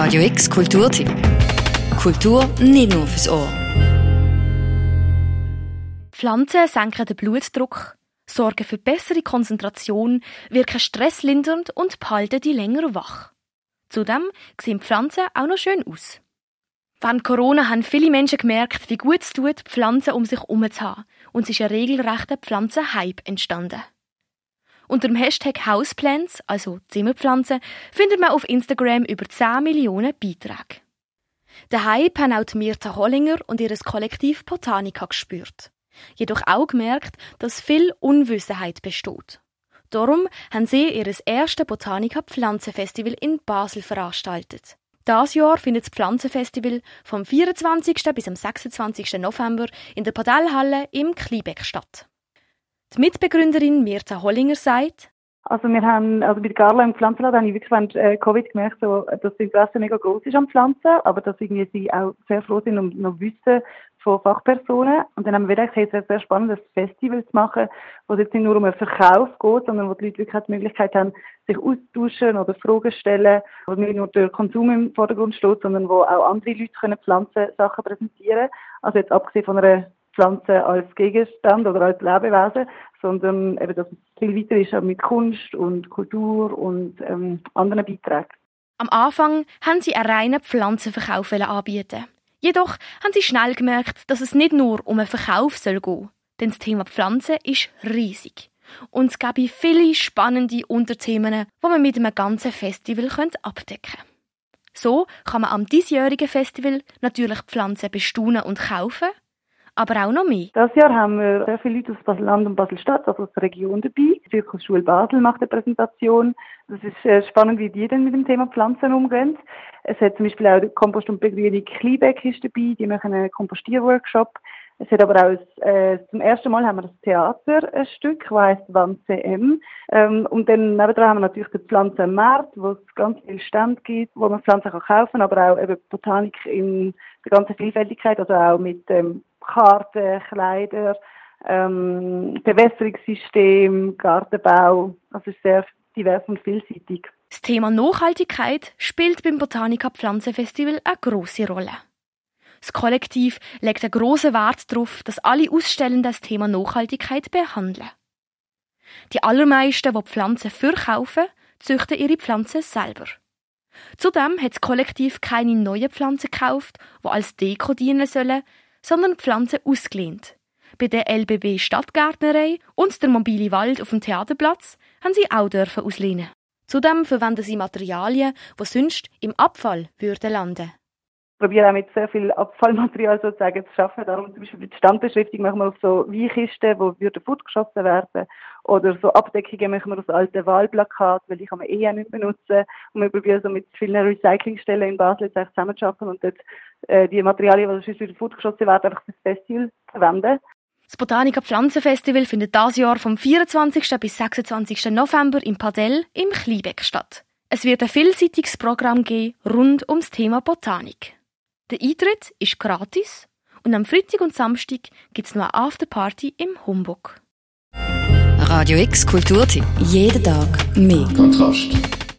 Radio X Kulturtipp. Kultur nicht nur fürs Ohr. Pflanzen senken den Blutdruck, sorgen für bessere Konzentration, wirken stresslindernd und behalten die länger wach. Zudem sehen Pflanzen auch noch schön aus. Während Corona haben viele Menschen gemerkt, wie gut es tut, Pflanzen um sich herum zu haben. Und es ist ein regelrechter Pflanzenhype entstanden. Unter dem Hashtag Houseplants, also Zimmerpflanzen, findet man auf Instagram über 10 Millionen Beiträge. Der Hype haben auch Mirta Hollinger und ihr Kollektiv Botanica gespürt. Jedoch auch gemerkt, dass viel Unwissenheit besteht. Darum haben sie ihr erstes Botanica Pflanzenfestival in Basel veranstaltet. Das Jahr findet das Pflanzenfestival vom 24. bis am 26. November in der Padellhalle im Kliebeck statt. Die Mitbegründerin Mirta Hollinger sagt, also wir haben, also bei Carla im Pflanzenladen habe ich wirklich während äh, Covid gemerkt, so, dass das Interesse mega groß ist an Pflanzen, aber dass irgendwie sie auch sehr froh sind und noch wissen von Fachpersonen. Und dann haben wir gedacht, hey, es wäre sehr spannend, ein Festival zu machen, wo es jetzt nicht nur um einen Verkauf geht, sondern wo die Leute wirklich die Möglichkeit haben, sich auszutauschen oder Fragen stellen, wo nicht nur der Konsum im Vordergrund steht, sondern wo auch andere Leute können Pflanzensachen präsentieren Also jetzt abgesehen von einer Pflanze als Gegenstand oder als Lebewesen, sondern eben, dass es viel weiter ist mit Kunst und Kultur und ähm, anderen Beiträgen. Am Anfang haben sie einen reinen Pflanzenverkauf anbieten. Jedoch haben sie schnell gemerkt, dass es nicht nur um einen Verkauf soll gehen, denn das Thema Pflanzen ist riesig. Und es gäbe viele spannende Unterthemen, die man mit einem ganzen Festival abdecken könnte. So kann man am diesjährigen Festival natürlich Pflanzen bestaunen und kaufen, aber auch noch mehr. Das Jahr haben wir sehr viele Leute aus Basel-Land und Basel-Stadt, also aus der Region dabei. Die Zirkusschule Basel macht eine Präsentation. Das ist äh, spannend, wie die denn mit dem Thema Pflanzen umgehen. Es hat zum Beispiel auch Kompost- und Begrünung Kleinbeck ist dabei, die machen einen Kompostierworkshop. Es hat aber auch, äh, zum ersten Mal haben wir das Theater ein Stück, das heisst Wand CM. Ähm, und dann nebendran haben wir natürlich den Pflanzenmarkt, wo es ganz viele Stände gibt, wo man Pflanzen kann kaufen kann, aber auch eben Botanik in der ganzen Vielfältigkeit, also auch mit ähm, Karten, Kleider, ähm, Bewässerungssystem, Gartenbau. Also ist sehr divers und vielseitig. Das Thema Nachhaltigkeit spielt beim Botanica Pflanzenfestival eine große Rolle. Das Kollektiv legt einen grossen Wert darauf, dass alle Ausstellenden das Thema Nachhaltigkeit behandeln. Die allermeisten, die Pflanzen verkaufen, züchten ihre Pflanzen selber. Zudem hat das Kollektiv keine neuen Pflanzen gekauft, die als Deko dienen sollen, sondern Pflanzen ausgelehnt. Bei der LBB Stadtgärtnerei und der mobile Wald auf dem Theaterplatz haben sie auch dürfen auslehnen. Zudem verwenden sie Materialien, die sonst im Abfall würden landen. Probiere auch mit sehr viel Abfallmaterial sozusagen zu arbeiten. Darum zum Beispiel die Standbeschriftung machen wir auf so Weinkisten, wo würden geschossen werden. Oder so Abdeckungen machen wir aus alten Wahlplakaten, weil die kann man eh nicht benutzen. Und wir probieren so mit vielen Recyclingstellen in Basel jetzt zusammenzuarbeiten und dort äh, die Materialien, die sonst wieder geschossen werden, einfach für das Festival zu verwenden. Das Botanica Pflanzenfestival findet dieses Jahr vom 24. bis 26. November im Padell im Kleinbeck statt. Es wird ein vielseitiges Programm geben rund ums Thema Botanik. Der Eintritt ist gratis und am Freitag und Samstag gibt es noch eine Afterparty im Humbug. Radio X Kulturtipp. Jeden Tag mehr. Kontrast.